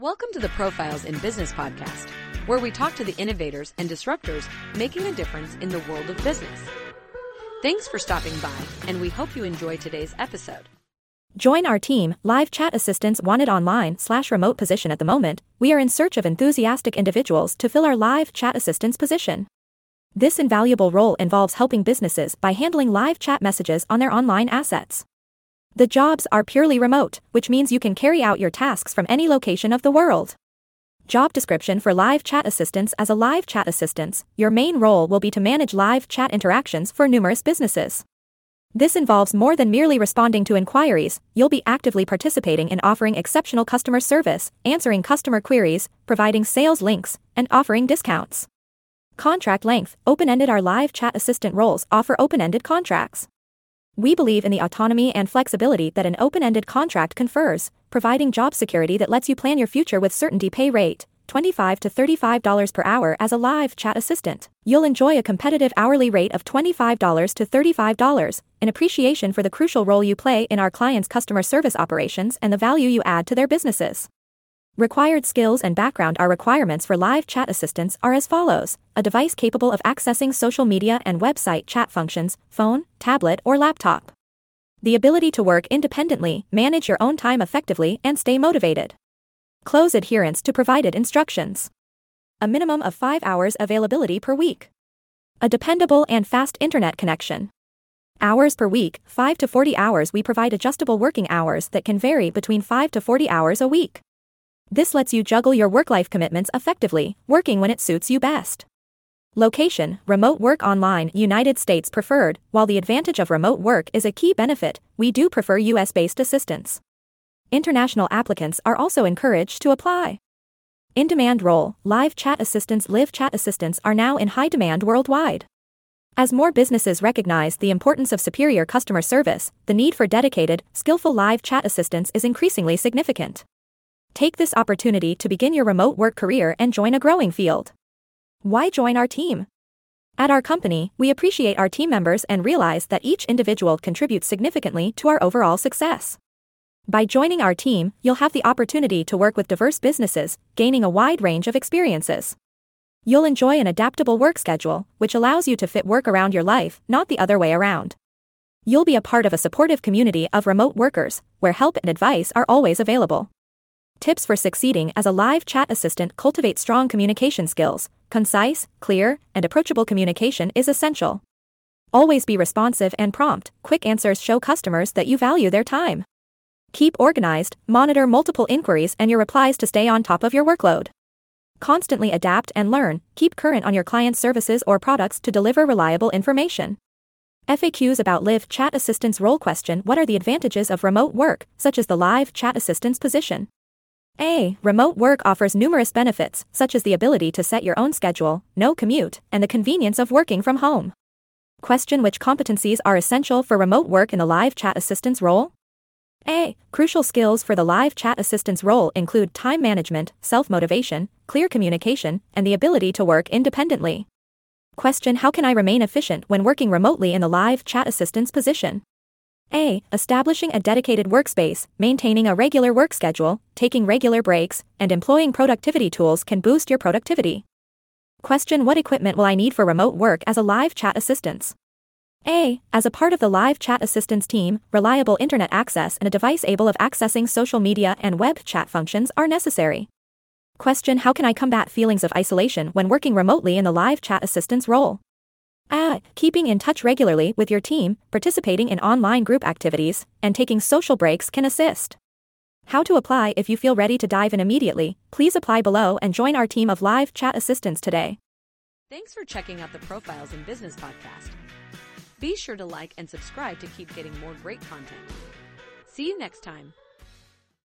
Welcome to the Profiles in Business podcast, where we talk to the innovators and disruptors making a difference in the world of business. Thanks for stopping by, and we hope you enjoy today's episode. Join our team, live chat assistants wanted online slash remote position at the moment. We are in search of enthusiastic individuals to fill our live chat assistants position. This invaluable role involves helping businesses by handling live chat messages on their online assets. The jobs are purely remote, which means you can carry out your tasks from any location of the world. Job description for live chat assistants As a live chat assistant, your main role will be to manage live chat interactions for numerous businesses. This involves more than merely responding to inquiries, you'll be actively participating in offering exceptional customer service, answering customer queries, providing sales links, and offering discounts. Contract length Open ended Our live chat assistant roles offer open ended contracts. We believe in the autonomy and flexibility that an open ended contract confers, providing job security that lets you plan your future with certainty. Pay rate 25 to $35 per hour as a live chat assistant. You'll enjoy a competitive hourly rate of $25 to $35 in appreciation for the crucial role you play in our clients' customer service operations and the value you add to their businesses. Required skills and background Our requirements for live chat assistants are as follows a device capable of accessing social media and website chat functions, phone, tablet, or laptop. The ability to work independently, manage your own time effectively, and stay motivated. Close adherence to provided instructions. A minimum of 5 hours availability per week. A dependable and fast internet connection. Hours per week, 5 to 40 hours. We provide adjustable working hours that can vary between 5 to 40 hours a week. This lets you juggle your work life commitments effectively, working when it suits you best. Location Remote work online, United States preferred. While the advantage of remote work is a key benefit, we do prefer US based assistants. International applicants are also encouraged to apply. In demand role, live chat assistants, live chat assistants are now in high demand worldwide. As more businesses recognize the importance of superior customer service, the need for dedicated, skillful live chat assistants is increasingly significant. Take this opportunity to begin your remote work career and join a growing field. Why join our team? At our company, we appreciate our team members and realize that each individual contributes significantly to our overall success. By joining our team, you'll have the opportunity to work with diverse businesses, gaining a wide range of experiences. You'll enjoy an adaptable work schedule, which allows you to fit work around your life, not the other way around. You'll be a part of a supportive community of remote workers, where help and advice are always available. Tips for succeeding as a live chat assistant cultivate strong communication skills. Concise, clear, and approachable communication is essential. Always be responsive and prompt. Quick answers show customers that you value their time. Keep organized, monitor multiple inquiries and your replies to stay on top of your workload. Constantly adapt and learn, keep current on your client's services or products to deliver reliable information. FAQs about Live Chat Assistant's role question What are the advantages of remote work, such as the live chat assistance position? A. Remote work offers numerous benefits, such as the ability to set your own schedule, no commute, and the convenience of working from home. Question Which competencies are essential for remote work in the live chat assistance role? A. Crucial skills for the live chat assistance role include time management, self motivation, clear communication, and the ability to work independently. Question How can I remain efficient when working remotely in the live chat assistance position? A. Establishing a dedicated workspace, maintaining a regular work schedule, taking regular breaks, and employing productivity tools can boost your productivity. Question What equipment will I need for remote work as a live chat assistant? A. As a part of the live chat assistance team, reliable internet access and a device able of accessing social media and web chat functions are necessary. Question How can I combat feelings of isolation when working remotely in the live chat assistance role? A. Keeping in touch regularly with your team, participating in online group activities, and taking social breaks can assist. How to apply if you feel ready to dive in immediately, please apply below and join our team of live chat assistants today. Thanks for checking out the Profiles in Business podcast. Be sure to like and subscribe to keep getting more great content. See you next time.